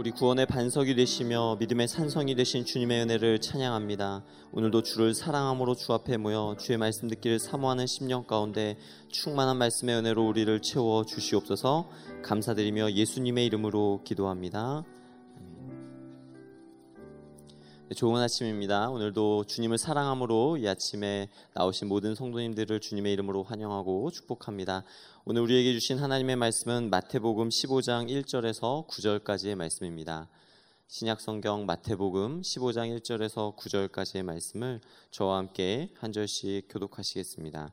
우리 구원의 반석이 되시며 믿음의 산성이 되신 주님의 은혜를 찬양합니다. 오늘도 주를 사랑함으로 주 앞에 모여 주의 말씀 듣기를 사모하는 심령 가운데 충만한 말씀의 은혜로 우리를 채워 주시옵소서 감사드리며 예수님의 이름으로 기도합니다. 네, 좋은 아침입니다. 오늘도 주님을 사랑함으로 이 아침에 나오신 모든 성도님들을 주님의 이름으로 환영하고 축복합니다. 오늘 우리에게 주신 하나님의 말씀은 마태복음 15장 1절에서 9절까지의 말씀입니다. 신약 성경 마태복음 15장 1절에서 9절까지의 말씀을 저와 함께 한 절씩 교독하시겠습니다.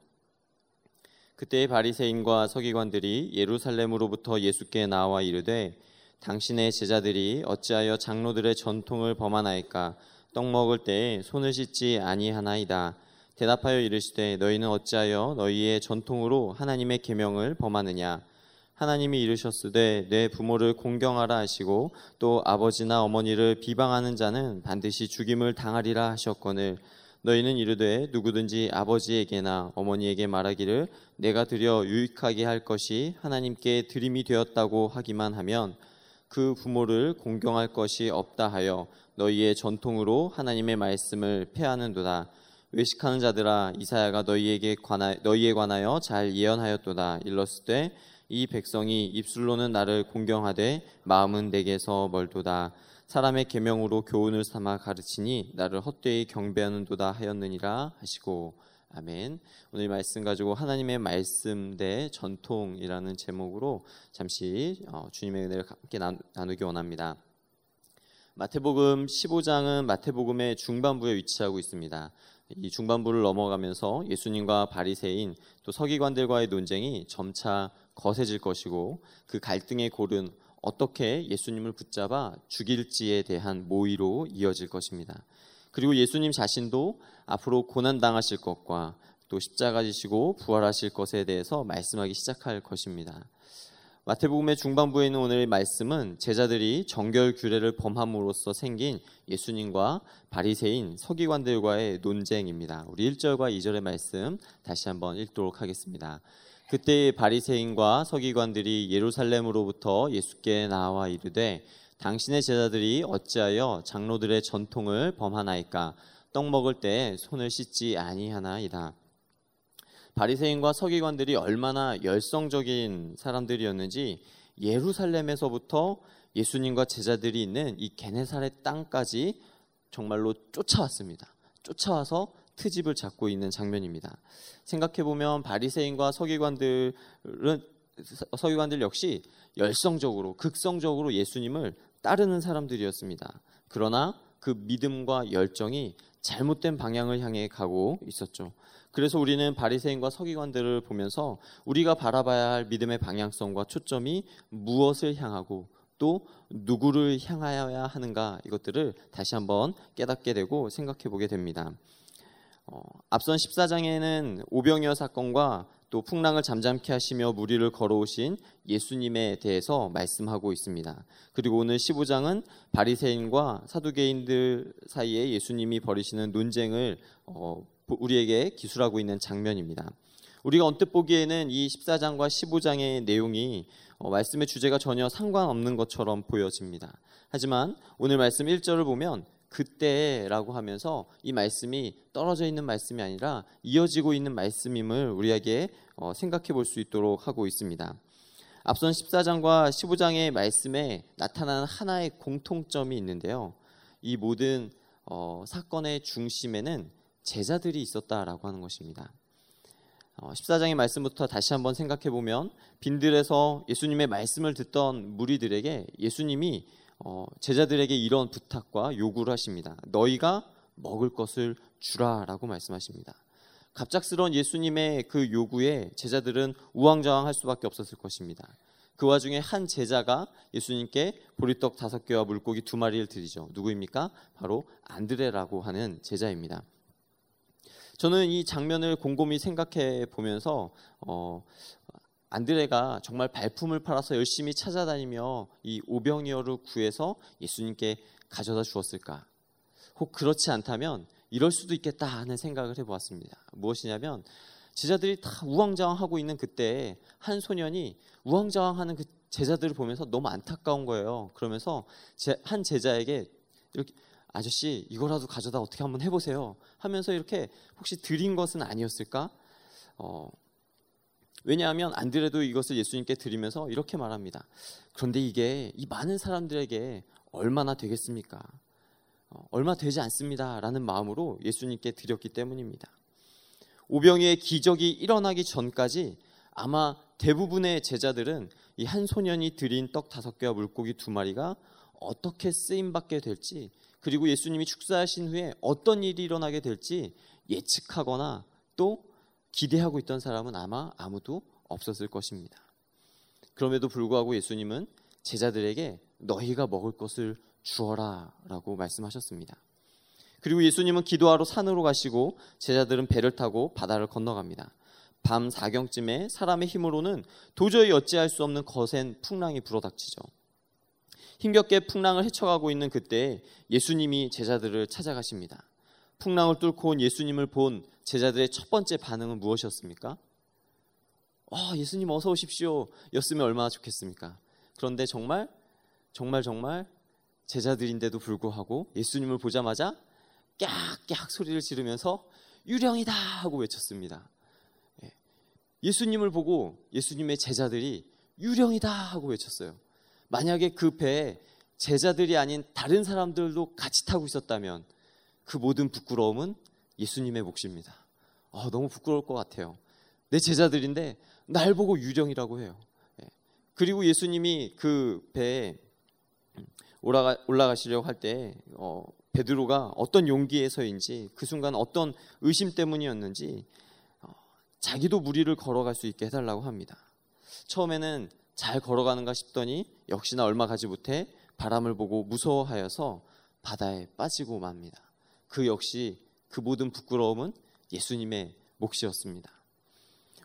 그때의 바리새인과 서기관들이 예루살렘으로부터 예수께 나와 이르되 당신의 제자들이 어찌하여 장로들의 전통을 범하나이까? 떡 먹을 때에 손을 씻지 아니하나이다. 대답하여 이르시되 너희는 어찌하여 너희의 전통으로 하나님의 계명을 범하느냐? 하나님이 이르셨으되 내 부모를 공경하라 하시고 또 아버지나 어머니를 비방하는 자는 반드시 죽임을 당하리라 하셨거늘. 너희는 이르되 누구든지 아버지에게나 어머니에게 말하기를 내가 드려 유익하게 할 것이 하나님께 드림이 되었다고 하기만 하면 그 부모를 공경할 것이 없다 하여 너희의 전통으로 하나님의 말씀을 폐하는도다. 외식하는 자들아 이사야가 너희에게 관하 너희에 관하여 잘 예언하였도다. 일렀을 때 이 백성이 입술로는 나를 공경하되 마음은 내게서 멀도다. 사람의 계명으로 교훈을 삼아 가르치니 나를 헛되이 경배하는도다 하였느니라 하시고 아멘. 오늘 말씀 가지고 하나님의 말씀 대 전통이라는 제목으로 잠시 어, 주님의 은혜를 함께 나누기 원합니다. 마태복음 15장은 마태복음의 중반부에 위치하고 있습니다. 이 중반부를 넘어가면서 예수님과 바리새인 또 서기관들과의 논쟁이 점차 거세질 것이고 그 갈등의 골은 어떻게 예수님을 붙잡아 죽일지에 대한 모의로 이어질 것입니다. 그리고 예수님 자신도 앞으로 고난 당하실 것과 또 십자가 지시고 부활하실 것에 대해서 말씀하기 시작할 것입니다. 마태복음의 중반부에 있는 오늘의 말씀은 제자들이 정결 규례를 범함으로써 생긴 예수님과 바리새인 서기관들과의 논쟁입니다. 우리 1절과 2절의 말씀 다시 한번 읽도록 하겠습니다. 그때 바리새인과 서기관들이 예루살렘으로부터 예수께 나와 이르되 당신의 제자들이 어찌하여 장로들의 전통을 범하나이까 떡 먹을 때 손을 씻지 아니하나이다. 바리새인과 서기관들이 얼마나 열성적인 사람들이었는지 예루살렘에서부터 예수님과 제자들이 있는 이 게네사렛 땅까지 정말로 쫓아왔습니다. 쫓아와서 트집을 잡고 있는 장면입니다. 생각해 보면 바리새인과 서기관들은 서기관들 역시 열성적으로 극성적으로 예수님을 따르는 사람들이었습니다. 그러나 그 믿음과 열정이 잘못된 방향을 향해 가고 있었죠. 그래서 우리는 바리새인과 서기관들을 보면서 우리가 바라봐야 할 믿음의 방향성과 초점이 무엇을 향하고 또 누구를 향하여야 하는가 이것들을 다시 한번 깨닫게 되고 생각해 보게 됩니다. 어, 앞선 14장에는 오병이어 사건과 또 풍랑을 잠잠케 하시며 무리를 걸어오신 예수님에 대해서 말씀하고 있습니다. 그리고 오늘 15장은 바리새인과 사두개인들 사이에 예수님이 벌이시는 논쟁을 어, 우리에게 기술하고 있는 장면입니다. 우리가 언뜻 보기에는 이 14장과 15장의 내용이 어, 말씀의 주제가 전혀 상관없는 것처럼 보여집니다. 하지만 오늘 말씀 1절을 보면 그때라고 하면서 이 말씀이 떨어져 있는 말씀이 아니라 이어지고 있는 말씀임을 우리에게 어, 생각해 볼 수 있도록 하고 있습니다. 앞선 14장과 15장의 말씀에 나타나는 하나의 공통점이 있는데요. 이 모든 어, 사건의 중심에는 제자들이 있었다라고 하는 것입니다. 14장의 어, 말씀부터 다시 한번 생각해 보면 빈들에서 예수님의 말씀을 듣던 무리들에게 예수님이 어, 제자들에게 이런 부탁과 요구를 하십니다. 너희가 먹을 것을 주라라고 말씀하십니다. 갑작스러운 예수님의 그 요구에 제자들은 우왕좌왕할 수밖에 없었을 것입니다. 그 와중에 한 제자가 예수님께 보리떡 다섯 개와 물고기 두 마리를 드리죠. 누구입니까? 바로 안드레라고 하는 제자입니다. 저는 이 장면을 곰곰이 생각해 보면서 어, 안드레가 정말 발품을 팔아서 열심히 찾아다니며 이 오병이어를 구해서 예수님께 가져다 주었을까? 혹 그렇지 않다면 이럴 수도 있겠다 하는 생각을 해보았습니다. 무엇이냐면 제자들이 다 우왕좌왕하고 있는 그때 한 소년이 우왕좌왕하는 그 제자들을 보면서 너무 안타까운 거예요. 그러면서 제, 한 제자에게 이렇게 아저씨 이거라도 가져다 어떻게 한번 해보세요 하면서 이렇게 혹시 드린 것은 아니었을까? 어, 왜냐하면 안드레도 이것을 예수님께 드리면서 이렇게 말합니다. 그런데 이게 이 많은 사람들에게 얼마나 되겠습니까? 어, 얼마 되지 않습니다라는 마음으로 예수님께 드렸기 때문입니다. 오병이의 기적이 일어나기 전까지 아마 대부분의 제자들은 이 한 소년이 드린 떡 다섯 개와 물고기 두 마리가 어떻게 쓰임 받게 될지 그리고 예수님이 축사하신 후에 어떤 일이 일어나게 될지 예측하거나 또 기대하고 있던 사람은 아마 아무도 없었을 것입니다. 그럼에도 불구하고 예수님은 제자들에게 너희가 먹을 것을 주어라라고 말씀하셨습니다. 그리고 예수님은 기도하러 산으로 가시고 제자들은 배를 타고 바다를 건너갑니다. 밤 사경쯤에 사람의 힘으로는 도저히 어찌할 수 없는 거센 풍랑이 불어닥치죠. 힘겹게 풍랑을 헤쳐가고 있는 그때 예수님이 제자들을 찾아가십니다. 풍랑을 뚫고 온 예수님을 본 제자들의 첫 번째 반응은 무엇이었습니까? 아, 예수님 어서 오십시오. 였으면 얼마나 좋겠습니까? 그런데 정말 정말 정말 제자들인데도 불구하고 예수님을 보자마자 깍깍 소리를 지르면서 유령이다 하고 외쳤습니다. 예수님을 보고 예수님의 제자들이 유령이다 하고 외쳤어요. 만약에 그 배에 제자들이 아닌 다른 사람들도 같이 타고 있었다면 그 모든 부끄러움은 예수님의 몫입니다. 아, 너무 부끄러울 것 같아요. 내 제자들인데 날 보고 유령이라고 해요. 예. 그리고 예수님이 그 배에 올라가, 올라가시려고 할 때 어, 베드로가 어떤 용기에서인지 그 순간 어떤 의심 때문이었는지 자기도 무리를 걸어갈 수 있게 해달라고 합니다. 처음에는 잘 걸어가는가 싶더니 역시나 얼마 가지 못해 바람을 보고 무서워하여서 바다에 빠지고 맙니다. 그 역시 그 모든 부끄러움은 예수님의 몫이었습니다.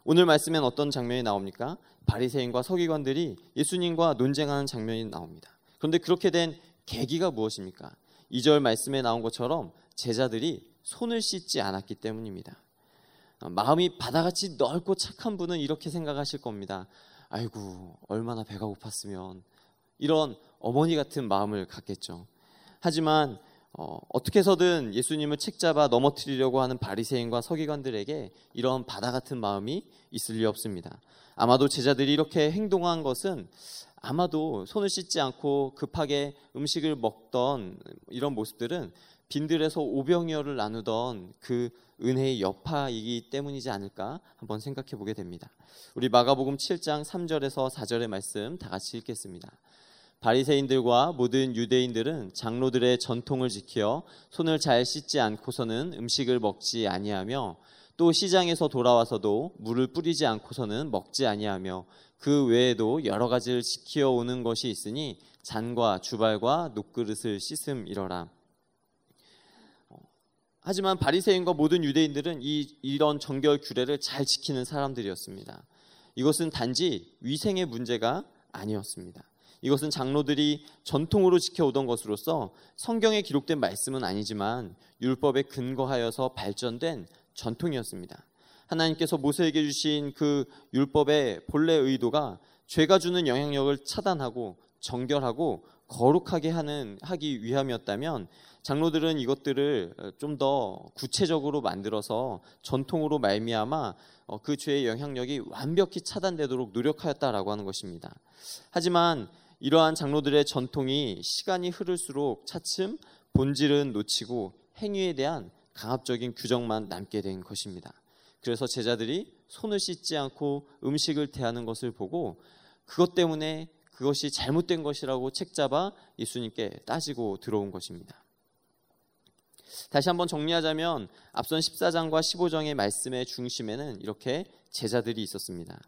오늘 말씀엔 어떤 장면이 나옵니까? 바리새인과 서기관들이 예수님과 논쟁하는 장면이 나옵니다. 그런데 그렇게 된 계기가 무엇입니까? 2절 말씀에 나온 것처럼 제자들이 손을 씻지 않았기 때문입니다. 어, 마음이 바다같이 넓고 착한 분은 이렇게 생각하실 겁니다. 아이고, 얼마나 배가 고팠으면. 이런 어머니 같은 마음을 갖겠죠. 하지만 어, 떻게 해서든 예수님을 책잡아 넘어뜨리려고 하는 바리새인과 서기관들에게 이런 바다 같은 마음이 있을 리 없습니다. 아마도 제자들이 이렇게 행동한 것은 아마도 손을 씻지 않고 급하게 음식을 먹던 이런 모습들은 빈들에서 오병이어를 나누던 그 은혜의 여파이기 때문이지 않을까 한번 생각해 보게 됩니다. 우리 마가복음 7장 3절에서 4절의 말씀 다 같이 읽겠습니다. 바리새인들과 모든 유대인들은 장로들의 전통을 지켜 손을 잘 씻지 않고서는 음식을 먹지 아니하며 또 시장에서 돌아와서도 물을 뿌리지 않고서는 먹지 아니하며 그 외에도 여러 가지를 지켜 오는 것이 있으니 잔과 주발과 녹그릇을 씻음이러라. 하지만 바리새인과 모든 유대인들은 이, 이런 정결 규례를 잘 지키는 사람들이었습니다. 이것은 단지 위생의 문제가 아니었습니다. 이것은 장로들이 전통으로 지켜오던 것으로서 성경에 기록된 말씀은 아니지만 율법에 근거하여서 발전된 전통이었습니다. 하나님께서 모세에게 주신 그 율법의 본래 의도가 죄가 주는 영향력을 차단하고 정결하고 거룩하게 하는 하기 위함이었다면 장로들은 이것들을 좀 더 구체적으로 만들어서 전통으로 말미암아 어, 그 죄의 영향력이 완벽히 차단되도록 노력하였다라고 하는 것입니다. 하지만 이러한 장로들의 전통이 시간이 흐를수록 차츰 본질은 놓치고 행위에 대한 강압적인 규정만 남게 된 것입니다. 그래서 제자들이 손을 씻지 않고 음식을 대하는 것을 보고 그것 때문에 그것이 잘못된 것이라고 책잡아 예수님께 따지고 들어온 것입니다. 다시 한번 정리하자면 앞선 14장과 15장의 말씀의 중심에는 이렇게 제자들이 있었습니다.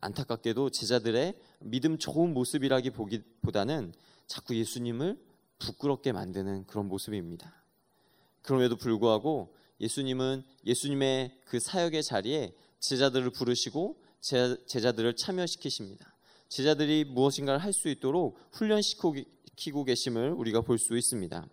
안타깝게도 제자들의 믿음 좋은 모습이라기 보기보다는 자꾸 예수님을 부끄럽게 만드는 그런 모습입니다. 그럼에도 불구하고 예수님은 예수님의 그 사역의 자리에 제자들을 부르시고 제자들을 참여시키십니다. 제자들이 무엇인가를 할 수 있도록 훈련시키고 계심을 우리가 볼 수 있습니다.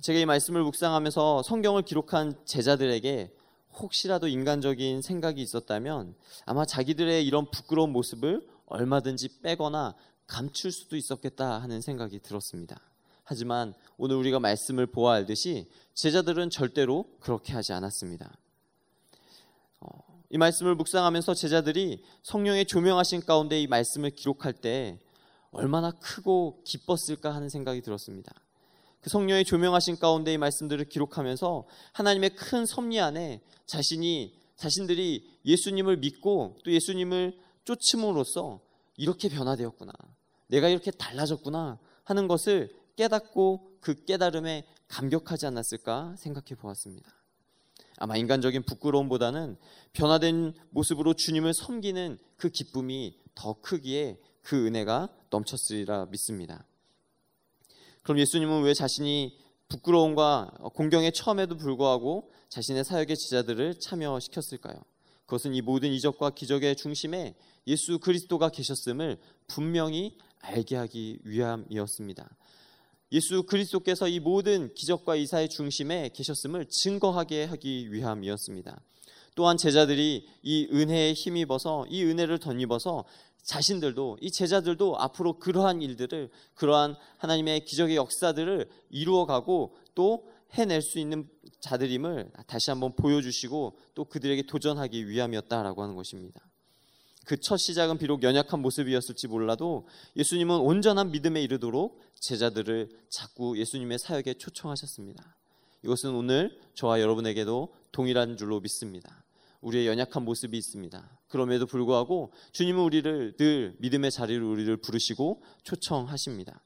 제가 이 말씀을 묵상하면서 성경을 기록한 제자들에게 혹시라도 인간적인 생각이 있었다면 아마 자기들의 이런 부끄러운 모습을 얼마든지 빼거나 감출 수도 있었겠다 하는 생각이 들었습니다. 하지만 오늘 우리가 말씀을 보아 알듯이 제자들은 절대로 그렇게 하지 않았습니다. 어, 이 말씀을 묵상하면서 제자들이 성령의 조명하신 가운데 이 말씀을 기록할 때 얼마나 크고 기뻤을까 하는 생각이 들었습니다. 그 성령의 조명하신 가운데 이 말씀들을 기록하면서 하나님의 큰 섭리 안에 자신이 자신들이 예수님을 믿고 또 예수님을 쫓음으로써 이렇게 변화되었구나. 내가 이렇게 달라졌구나 하는 것을 깨닫고 그 깨달음에 감격하지 않았을까 생각해 보았습니다. 아마 인간적인 부끄러움보다는 변화된 모습으로 주님을 섬기는 그 기쁨이 더 크기에 그 은혜가 넘쳤으리라 믿습니다. 그럼 예수님은 왜 자신이 부끄러움과 공경에 처음에도 불구하고 자신의 사역의 지자들을 참여시켰을까요? 그것은 이 모든 이적과 기적의 중심에 예수 그리스도가 계셨음을 분명히 알게 하기 위함이었습니다. 예수 그리스도께서 이 모든 기적과 이사의 중심에 계셨음을 증거하게 하기 위함이었습니다. 또한 제자들이 이 은혜에 힘입어서 이 은혜를 덧입어서 자신들도 이 제자들도 앞으로 그러한 일들을 그러한 하나님의 기적의 역사들을 이루어가고 또 해낼 수 있는 자들임을 다시 한번 보여주시고 또 그들에게 도전하기 위함이었다라고 하는 것입니다. 그 첫 시작은 비록 연약한 모습이었을지 몰라도 예수님은 온전한 믿음에 이르도록 제자들을 자꾸 예수님의 사역에 초청하셨습니다. 이것은 오늘 저와 여러분에게도 동일한 줄로 믿습니다. 우리의 연약한 모습이 있습니다. 그럼에도 불구하고 주님은 우리를 늘 믿음의 자리로 우리를 부르시고 초청하십니다.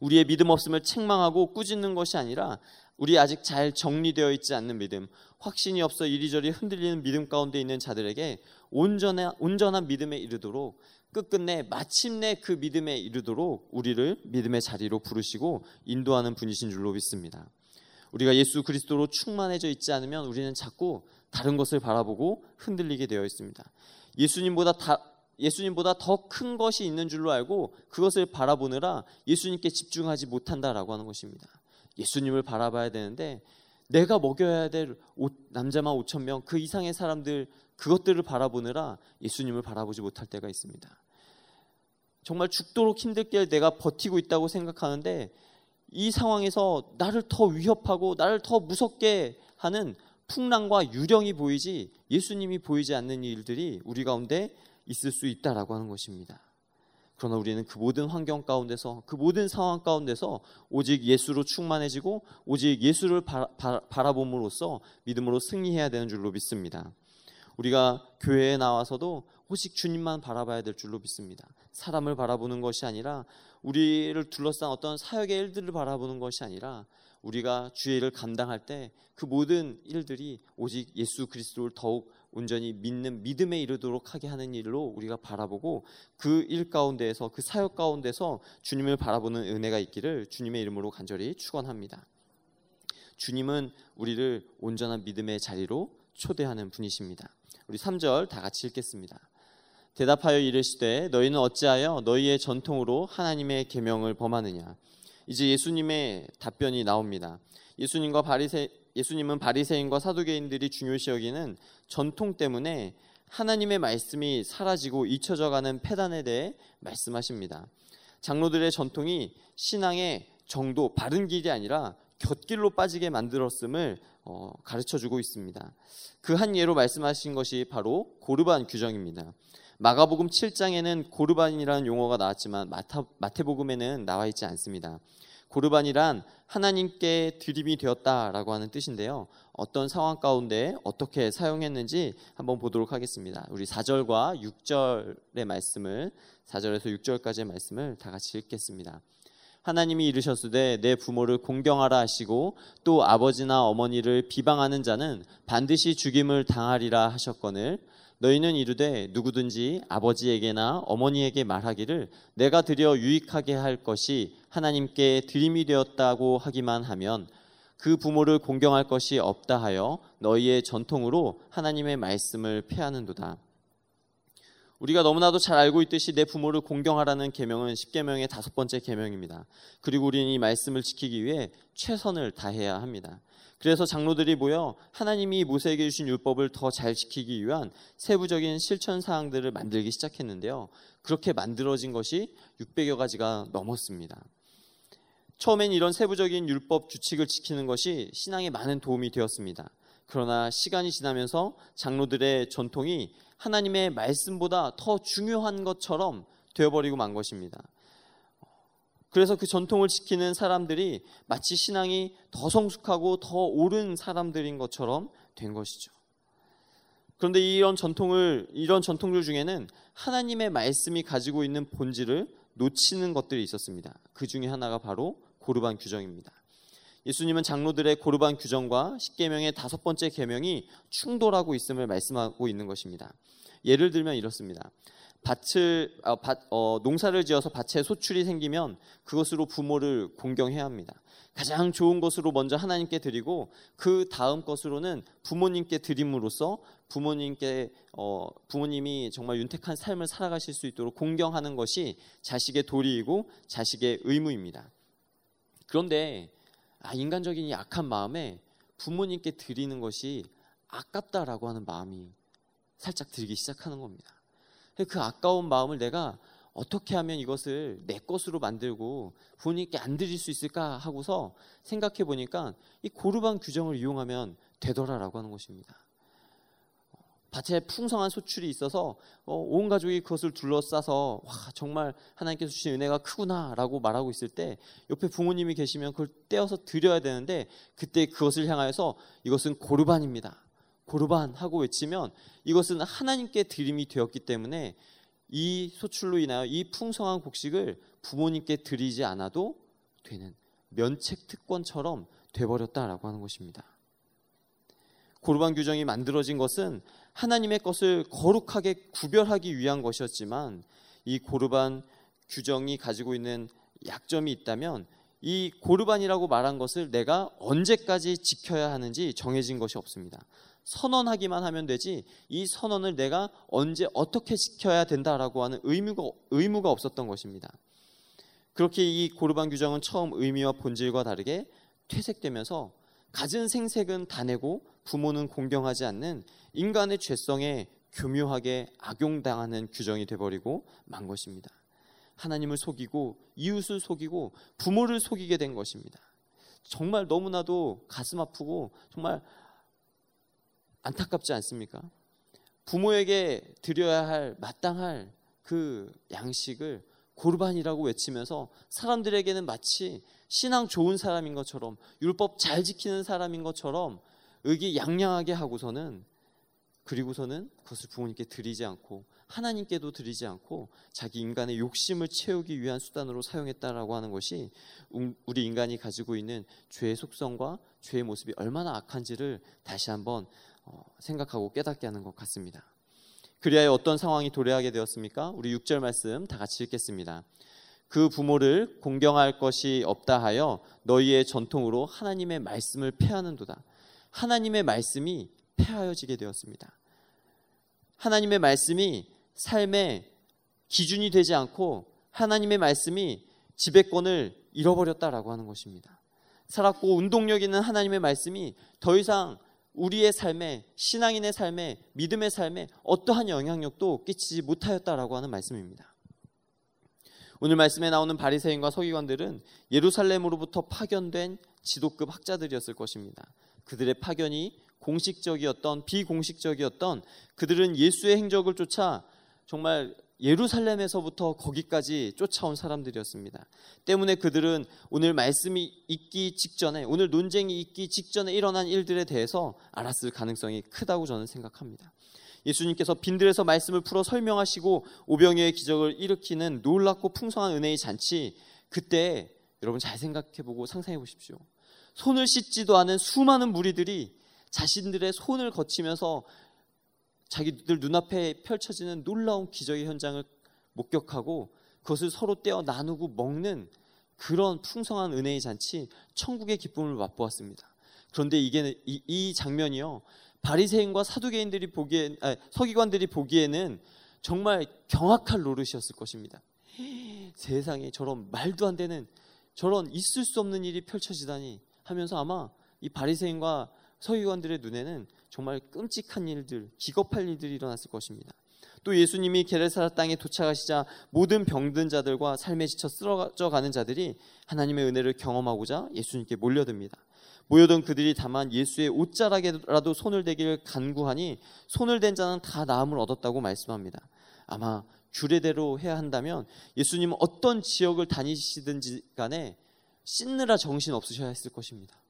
우리의 믿음 없음을 책망하고 꾸짖는 것이 아니라 우리 아직 잘 정리되어 있지 않는 믿음, 확신이 없어 이리저리 흔들리는 믿음 가운데 있는 자들에게 온전한, 온전한 믿음에 이르도록 끝끝내 마침내 그 믿음에 이르도록 우리를 믿음의 자리로 부르시고 인도하는 분이신 줄로 믿습니다. 우리가 예수 그리스도로 충만해져 있지 않으면 우리는 자꾸 다른 것을 바라보고 흔들리게 되어 있습니다. 예수님보다 다, 예수님보다 더 큰 것이 있는 줄로 알고 그것을 바라보느라 예수님께 집중하지 못한다라고 하는 것입니다. 예수님을 바라봐야 되는데 내가 먹여야 될 남자만 5천 명 그 이상의 사람들 그것들을 바라보느라 예수님을 바라보지 못할 때가 있습니다. 정말 죽도록 힘들게 내가 버티고 있다고 생각하는데 이 상황에서 나를 더 위협하고 나를 더 무섭게 하는 풍랑과 유령이 보이지 예수님이 보이지 않는 일들이 우리 가운데 있을 수 있다라고 하는 것입니다. 그러나 우리는 그 모든 환경 가운데서 그 모든 상황 가운데서 오직 예수로 충만해지고 오직 예수를 바라, 봄으로써 믿음으로 승리해야 되는 줄로 믿습니다. 우리가 교회에 나와서도 오직 주님만 바라봐야 될 줄로 믿습니다. 사람을 바라보는 것이 아니라 우리를 둘러싼 어떤 사역의 일들을 바라보는 것이 아니라 우리가 주의 일을 감당할 때 그 모든 일들이 오직 예수 그리스도를 더욱 온전히 믿는 믿음에 이르도록 하게 하는 일로 우리가 바라보고 그 일 가운데에서 그 사역 가운데서 주님을 바라보는 은혜가 있기를 주님의 이름으로 간절히 축원합니다. 주님은 우리를 온전한 믿음의 자리로 초대하는 분이십니다. 우리 3절 다 같이 읽겠습니다. 대답하여 이르시되 너희는 어찌하여 너희의 전통으로 하나님의 계명을 범하느냐 이제 예수님의 답변이 나옵니다. 예수님과 바리새 예수님은 바리새인과 사두개인들이 중요시 여기는 전통 때문에 하나님의 말씀이 사라지고 잊혀져 가는 폐단에 대해 말씀하십니다. 장로들의 전통이 신앙의 정도 바른 길이 아니라 곁길로 빠지게 만들었음을 어, 가르쳐 주고 있습니다. 그 한 예로 말씀하신 것이 바로 고르반 규정입니다. 마가복음 7장에는 고르반이라는 용어가 나왔지만 마타, 마태복음에는 나와 있지 않습니다. 고르반이란 하나님께 드림이 되었다라고 하는 뜻인데요. 어떤 상황 가운데 어떻게 사용했는지 한번 보도록 하겠습니다. 우리 4절과 6절의 말씀을 4절에서 6절까지의 말씀을 다 같이 읽겠습니다. 하나님이 이르셨으되 내 부모를 공경하라 하시고 또 아버지나 어머니를 비방하는 자는 반드시 죽임을 당하리라 하셨거늘 너희는 이르되 누구든지 아버지에게나 어머니에게 말하기를 내가 드려 유익하게 할 것이 하나님께 드림이 되었다고 하기만 하면 그 부모를 공경할 것이 없다 하여 너희의 전통으로 하나님의 말씀을 폐하는도다. 우리가 너무나도 잘 알고 있듯이 내 부모를 공경하라는 계명은 10계명의 다섯 번째 계명입니다. 그리고 우리는 이 말씀을 지키기 위해 최선을 다해야 합니다. 그래서 장로들이 모여 하나님이 모세에게 주신 율법을 더 잘 지키기 위한 세부적인 실천 사항들을 만들기 시작했는데요. 그렇게 만들어진 것이 600여 가지가 넘었습니다. 처음엔 이런 세부적인 율법 규칙을 지키는 것이 신앙에 많은 도움이 되었습니다. 그러나 시간이 지나면서 장로들의 전통이 하나님의 말씀보다 더 중요한 것처럼 되어버리고 만 것입니다. 그래서 그 전통을 지키는 사람들이 마치 신앙이 더 성숙하고 더 옳은 사람들인 것처럼 된 것이죠. 그런데 이런 전통을 이런 전통들 중에는 하나님의 말씀이 가지고 있는 본질을 놓치는 것들이 있었습니다. 그 중에 하나가 바로 고르반 규정입니다. 예수님은 장로들의 고르반 규정과 십계명의 다섯 번째 계명이 충돌하고 있음을 말씀하고 있는 것입니다. 예를 들면 이렇습니다. 밭을 어, 밭, 어, 농사를 지어서 밭에 소출이 생기면 그것으로 부모를 공경해야 합니다. 가장 좋은 것으로 먼저 하나님께 드리고 그 다음 것으로는 부모님께 드림으로써 부모님께 어, 부모님이 정말 윤택한 삶을 살아가실 수 있도록 공경하는 것이 자식의 도리이고 자식의 의무입니다. 그런데 아, 인간적인 약한 마음에 부모님께 드리는 것이 아깝다라고 하는 마음이 살짝 들기 시작하는 겁니다. 그 아까운 마음을 내가 어떻게 하면 이것을 내 것으로 만들고 부모님께 안 드릴 수 있을까 하고서 생각해 보니까 이 고르반 규정을 이용하면 되더라라고 하는 것입니다. 밭에 풍성한 소출이 있어서 어, 온 가족이 그것을 둘러싸서 와 정말 하나님께서 주신 은혜가 크구나라고 말하고 있을 때 옆에 부모님이 계시면 그걸 떼어서 드려야 되는데 그때 그것을 향하여서 이것은 고르반입니다. 고르반 하고 외치면 이것은 하나님께 드림이 되었기 때문에 이 소출로 인하여 이 풍성한 곡식을 부모님께 드리지 않아도 되는 면책 특권처럼 돼버렸다라고 하는 것입니다. 고르반 규정이 만들어진 것은 하나님의 것을 거룩하게 구별하기 위한 것이었지만 이 고르반 규정이 가지고 있는 약점이 있다면 이 고르반이라고 말한 것을 내가 언제까지 지켜야 하는지 정해진 것이 없습니다. 선언하기만 하면 되지 이 선언을 내가 언제 어떻게 지켜야 된다라고 하는 의무가, 의무가 없었던 것입니다. 그렇게 이 고르반 규정은 처음 의미와 본질과 다르게 퇴색되면서 갖은 생색은 다 내고 부모는 공경하지 않는 인간의 죄성에 교묘하게 악용당하는 규정이 되버리고 만 것입니다. 하나님을 속이고 이웃을 속이고 부모를 속이게 된 것입니다. 정말 너무나도 가슴 아프고 정말 안타깝지 않습니까? 부모에게 드려야 할 마땅할 그 양식을 고르반이라고 외치면서 사람들에게는 마치 신앙 좋은 사람인 것처럼 율법 잘 지키는 사람인 것처럼 의기양양하게 하고서는 그리고서는 그것을 부모님께 드리지 않고 하나님께도 드리지 않고 자기 인간의 욕심을 채우기 위한 수단으로 사용했다라고 하는 것이 우리 인간이 가지고 있는 죄의 속성과 죄의 모습이 얼마나 악한지를 다시 한번 어, 생각하고 깨닫게 하는 것 같습니다. 그리하여 어떤 상황이 도래하게 되었습니까? 우리 6절 말씀 다 같이 읽겠습니다. 그 부모를 공경할 것이 없다 하여 너희의 전통으로 하나님의 말씀을 폐하는도다. 하나님의 말씀이 폐하여지게 되었습니다. 하나님의 말씀이 삶의 기준이 되지 않고 하나님의 말씀이 지배권을 잃어버렸다라고 하는 것입니다. 살았고 운동력 있는 하나님의 말씀이 더 이상 우리의 삶에 신앙인의 삶에 믿음의 삶에 어떠한 영향력도 끼치지 못하였다라고 하는 말씀입니다. 오늘 말씀에 나오는 바리새인과 서기관들은 예루살렘으로부터 파견된 지도급 학자들이었을 것입니다. 그들의 파견이 공식적이었던 비공식적이었던 그들은 예수의 행적을 쫓아 정말 예루살렘에서부터 거기까지 쫓아온 사람들이었습니다. 때문에 그들은 오늘 말씀이 있기 직전에 오늘 논쟁이 있기 직전에 일어난 일들에 대해서 알았을 가능성이 크다고 저는 생각합니다. 예수님께서 빈들에서 말씀을 풀어 설명하시고 오병이의 기적을 일으키는 놀랍고 풍성한 은혜의 잔치 그때 여러분 잘 생각해 보고 상상해 보십시오. 손을 씻지도 않은 수많은 무리들이 자신들의 손을 거치면서 자기들 눈앞에 펼쳐지는 놀라운 기적의 현장을 목격하고 그것을 서로 떼어 나누고 먹는 그런 풍성한 은혜의 잔치, 천국의 기쁨을 맛보았습니다. 그런데 이게 이, 이 장면이요 바리새인과 사두개인들이 보기에 아, 서기관들이 보기에는 정말 경악할 노릇이었을 것입니다. 세상에 저런 말도 안 되는 저런 있을 수 없는 일이 펼쳐지다니 하면서 아마 이 바리새인과 서기관들의 눈에는 정말 끔찍한 일들, 기겁할 일들이 일어났을 것입니다. 또 예수님이 게레사라 땅에 도착하시자 모든 병든 자들과 삶에 지쳐 쓰러져 가는 자들이 하나님의 은혜를 경험하고자 예수님께 몰려듭니다. 모여든 그들이 다만 예수의 옷자락에라도 손을 대기를 간구하니 손을 댄 자는 다 나음을 얻었다고 말씀합니다. 아마 규례대로 해야 한다면 예수님은 어떤 지역을 다니시든지 간에 씻느라 정신 없으셔야 했을 것입니다.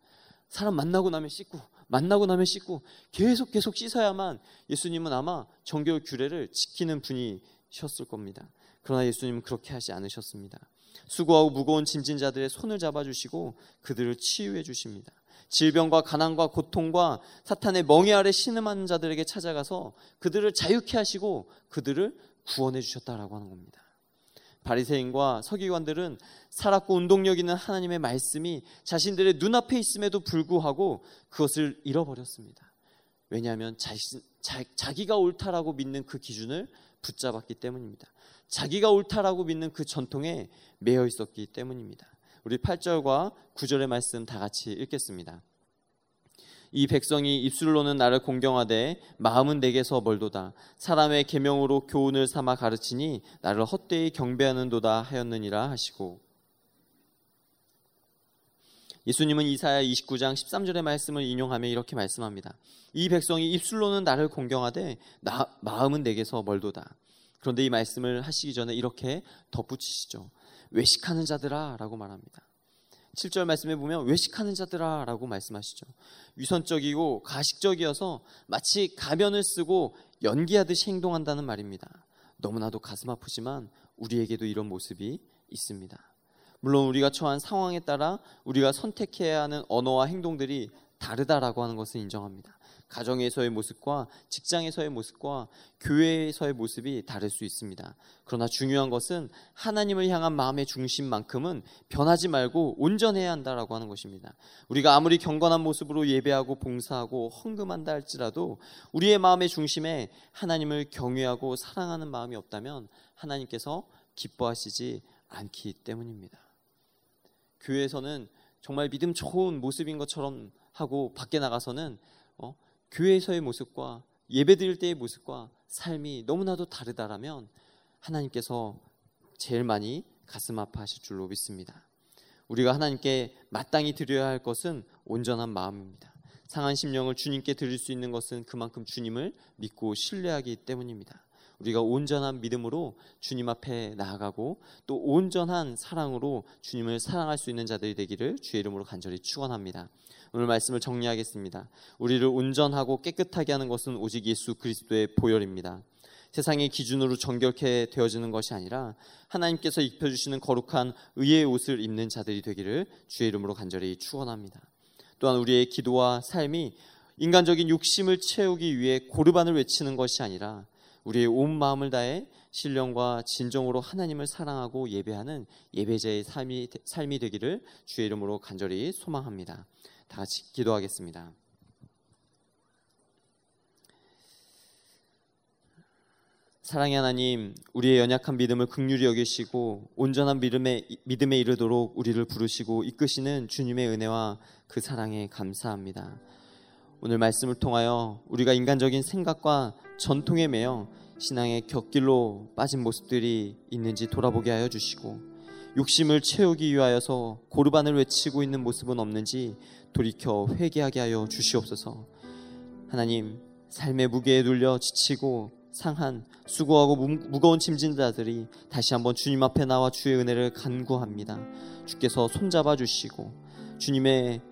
사람 만나고 나면 씻고 만나고 나면 씻고 계속 계속 씻어야만 예수님은 아마 정교 규례를 지키는 분이셨을 겁니다. 그러나 예수님은 그렇게 하지 않으셨습니다. 수고하고 무거운 짐진 자들의 손을 잡아주시고 그들을 치유해 주십니다. 질병과 가난과 고통과 사탄의 멍에 아래 신음하는 자들에게 찾아가서 그들을 자유케 하시고 그들을 구원해 주셨다라고 하는 겁니다. 바리새인과 서기관들은 살았고 운동력 있는 하나님의 말씀이 자신들의 눈앞에 있음에도 불구하고 그것을 잃어버렸습니다. 왜냐하면 자신, 자, 자기가 옳다라고 믿는 그 기준을 붙잡았기 때문입니다. 자기가 옳다라고 믿는 그 전통에 매여 있었기 때문입니다. 우리 8절과 9절의 말씀 다 같이 읽겠습니다. 이 백성이 입술로는 나를 공경하되 마음은 내게서 멀도다. 사람의 계명으로 교훈을 삼아 가르치니 나를 헛되이 경배하는도다 하였느니라 하시고 예수님은 이사야 29장 13절의 말씀을 인용하며 이렇게 말씀합니다. 이 백성이 입술로는 나를 공경하되 나, 마음은 내게서 멀도다. 그런데 이 말씀을 하시기 전에 이렇게 덧붙이시죠. 외식하는 자들아 라고 말합니다. 7절 말씀에 보면 외식하는 자들아 라고 말씀하시죠. 위선적이고 가식적이어서 마치 가면을 쓰고 연기하듯이 행동한다는 말입니다. 너무나도 가슴 아프지만 우리에게도 이런 모습이 있습니다. 물론 우리가 처한 상황에 따라 우리가 선택해야 하는 언어와 행동들이 다르다라고 하는 것을 인정합니다. 가정에서의 모습과 직장에서의 모습과 교회에서의 모습이 다를 수 있습니다. 그러나 중요한 것은 하나님을 향한 마음의 중심만큼은 변하지 말고 온전해야 한다라고 하는 것입니다. 우리가 아무리 경건한 모습으로 예배하고 봉사하고 헌금한다 할지라도 우리의 마음의 중심에 하나님을 경외하고 사랑하는 마음이 없다면 하나님께서 기뻐하시지 않기 때문입니다. 교회에서는 정말 믿음 좋은 모습인 것처럼 하고 밖에 나가서는 어, 교회에서의 모습과 예배드릴 때의 모습과 삶이 너무나도 다르다라면 하나님께서 제일 많이 가슴 아파하실 줄로 믿습니다. 우리가 하나님께 마땅히 드려야 할 것은 온전한 마음입니다. 상한 심령을 주님께 드릴 수 있는 것은 그만큼 주님을 믿고 신뢰하기 때문입니다. 우리가 온전한 믿음으로 주님 앞에 나아가고 또 온전한 사랑으로 주님을 사랑할 수 있는 자들이 되기를 주의 이름으로 간절히 축원합니다. 오늘 말씀을 정리하겠습니다. 우리를 온전하고 깨끗하게 하는 것은 오직 예수 그리스도의 보혈입니다. 세상의 기준으로 정결케 되어지는 것이 아니라 하나님께서 입혀 주시는 거룩한 의의 옷을 입는 자들이 되기를 주의 이름으로 간절히 축원합니다. 또한 우리의 기도와 삶이 인간적인 욕심을 채우기 위해 고르반을 외치는 것이 아니라 우리의 온 마음을 다해 신령과 진정으로 하나님을 사랑하고 예배하는 예배자의 삶이, 삶이 되기를 주의 이름으로 간절히 소망합니다. 다 같이 기도하겠습니다. 사랑의 하나님, 우리의 연약한 믿음을 극률히 여기시고 온전한 믿음에 믿음에 이르도록 우리를 부르시고 이끄시는 주님의 은혜와 그 사랑에 감사합니다. 오늘 말씀을 통하여 우리가 인간적인 생각과 전통에 매여 신앙의 곁길로 빠진 모습들이 있는지 돌아보게 하여 주시고 욕심을 채우기 위하여서 고르반을 외치고 있는 모습은 없는지 돌이켜 회개하게 하여 주시옵소서. 하나님, 삶의 무게에 눌려 지치고 상한 수고하고 무거운 짐진 자들이 다시 한번 주님 앞에 나와 주의 은혜를 간구합니다. 주께서 손잡아 주시고 주님의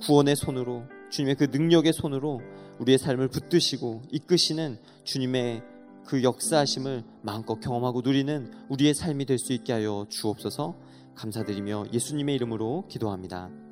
구원의 손으로 주님의 그 능력의 손으로 우리의 삶을 붙드시고 이끄시는 주님의 그 역사하심을 마음껏 경험하고 누리는 우리의 삶이 될 수 있게 하여 주옵소서 감사드리며 예수님의 이름으로 기도합니다.